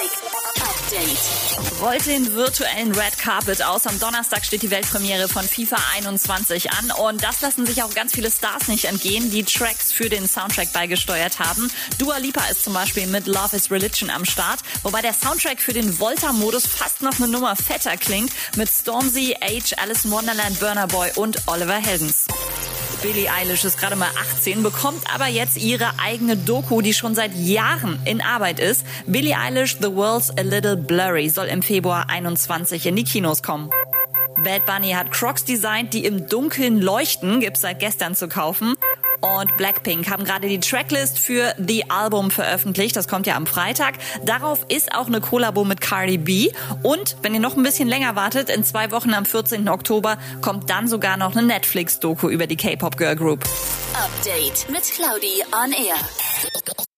Update. Rollt den virtuellen Red Carpet aus. Am Donnerstag steht die Weltpremiere von FIFA 21 an und das lassen sich auch ganz viele Stars nicht entgehen, die Tracks für den Soundtrack beigesteuert haben. Dua Lipa ist zum Beispiel mit Love is Religion am Start, wobei der Soundtrack für den Volta-Modus fast noch eine Nummer fetter klingt mit Stormzy, Age, Alice in Wonderland, Burner Boy und Oliver Heldens. Billie Eilish ist gerade mal 18, bekommt aber jetzt ihre eigene Doku, die schon seit Jahren in Arbeit ist. Billie Eilish, The World's a Little Blurry, soll im Februar 21 in die Kinos kommen. Bad Bunny hat Crocs designt, die im Dunkeln leuchten, gibt's seit gestern zu kaufen. Und Blackpink haben gerade die Tracklist für The Album veröffentlicht. Das kommt ja am Freitag. Darauf ist auch eine Kollabo mit Cardi B. Und wenn ihr noch ein bisschen länger wartet, in zwei Wochen am 14. Oktober kommt dann sogar noch eine Netflix-Doku über die K-Pop Girl Group. Update mit Claudi on Air.